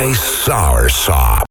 by Soursop.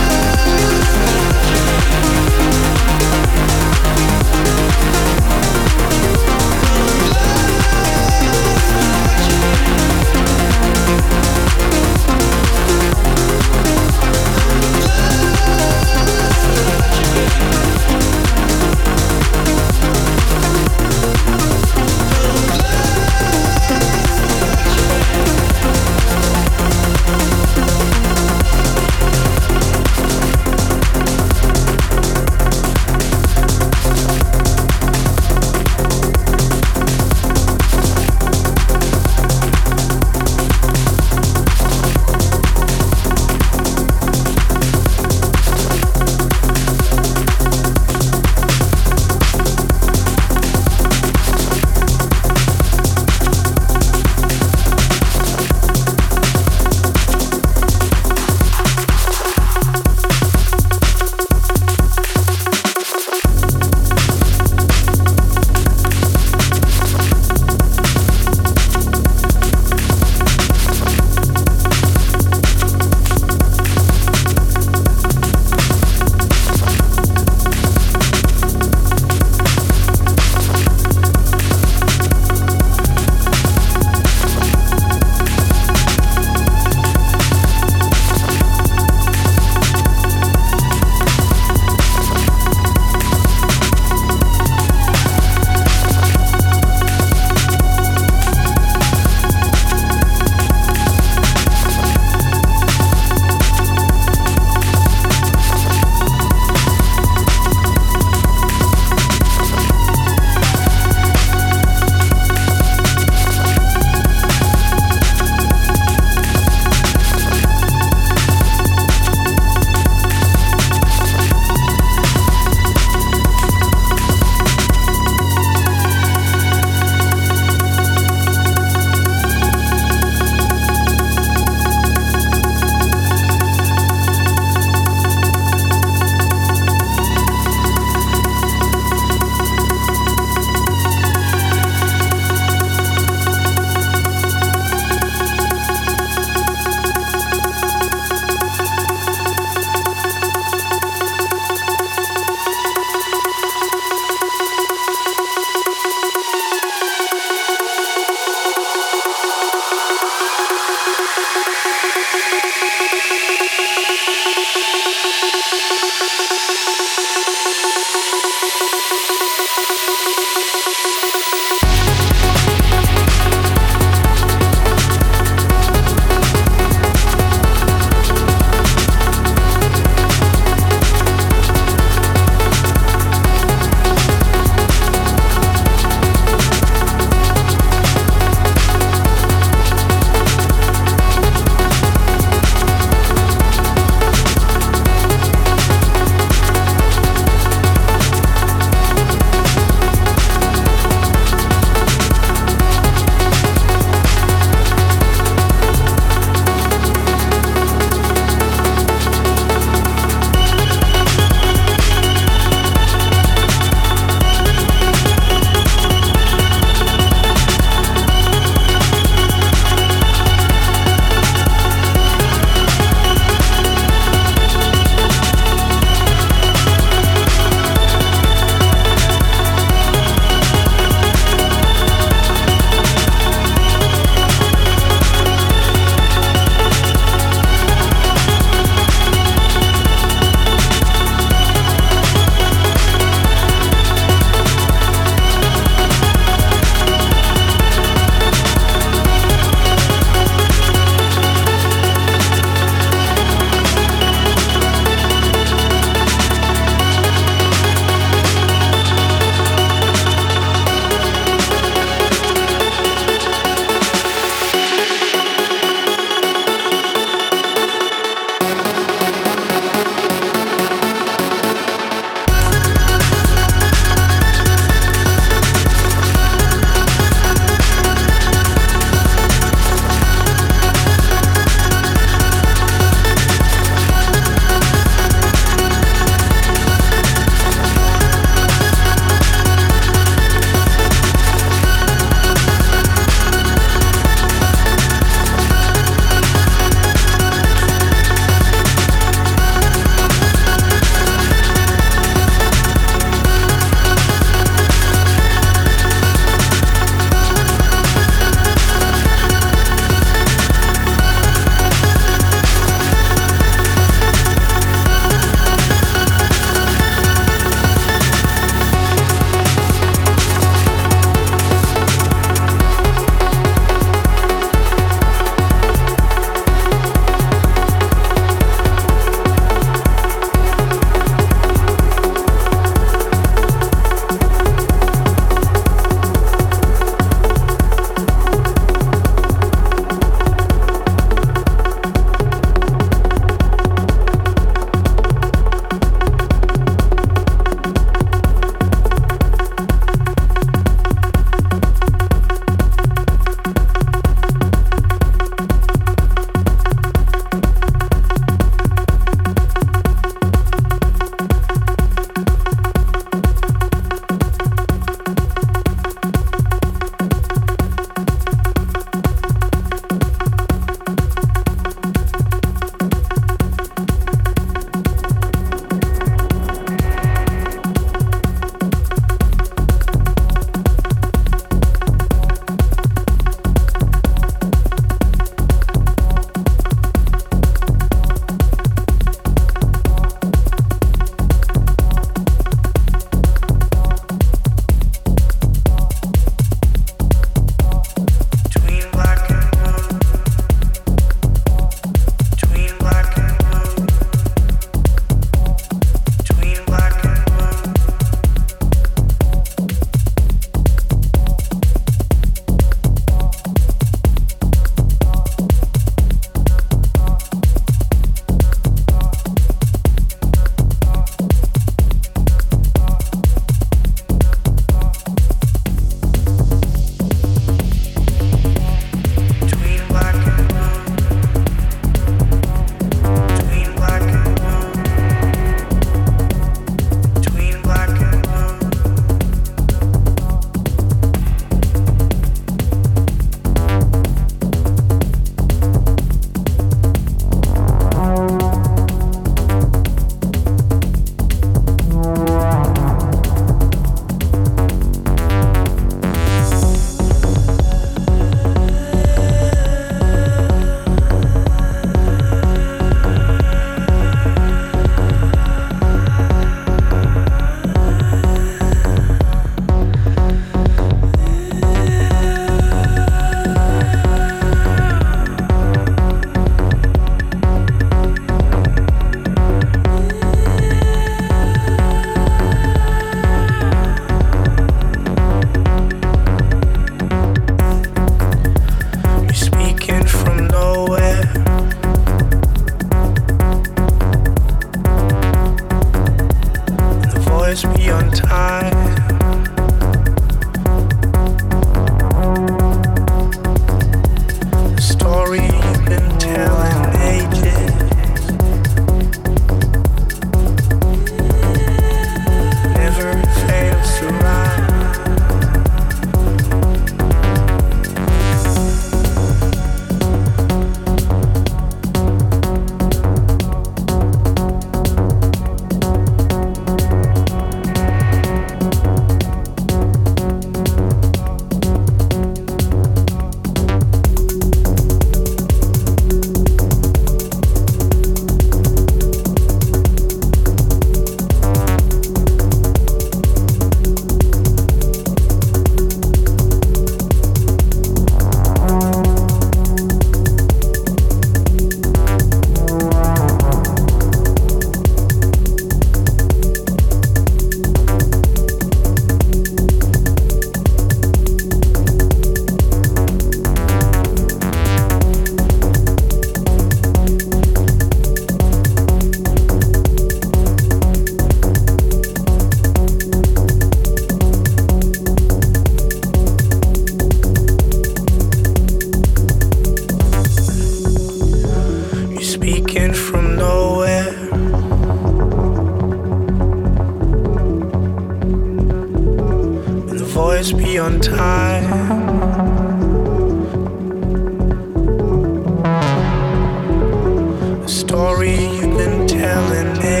Story you've been telling ages.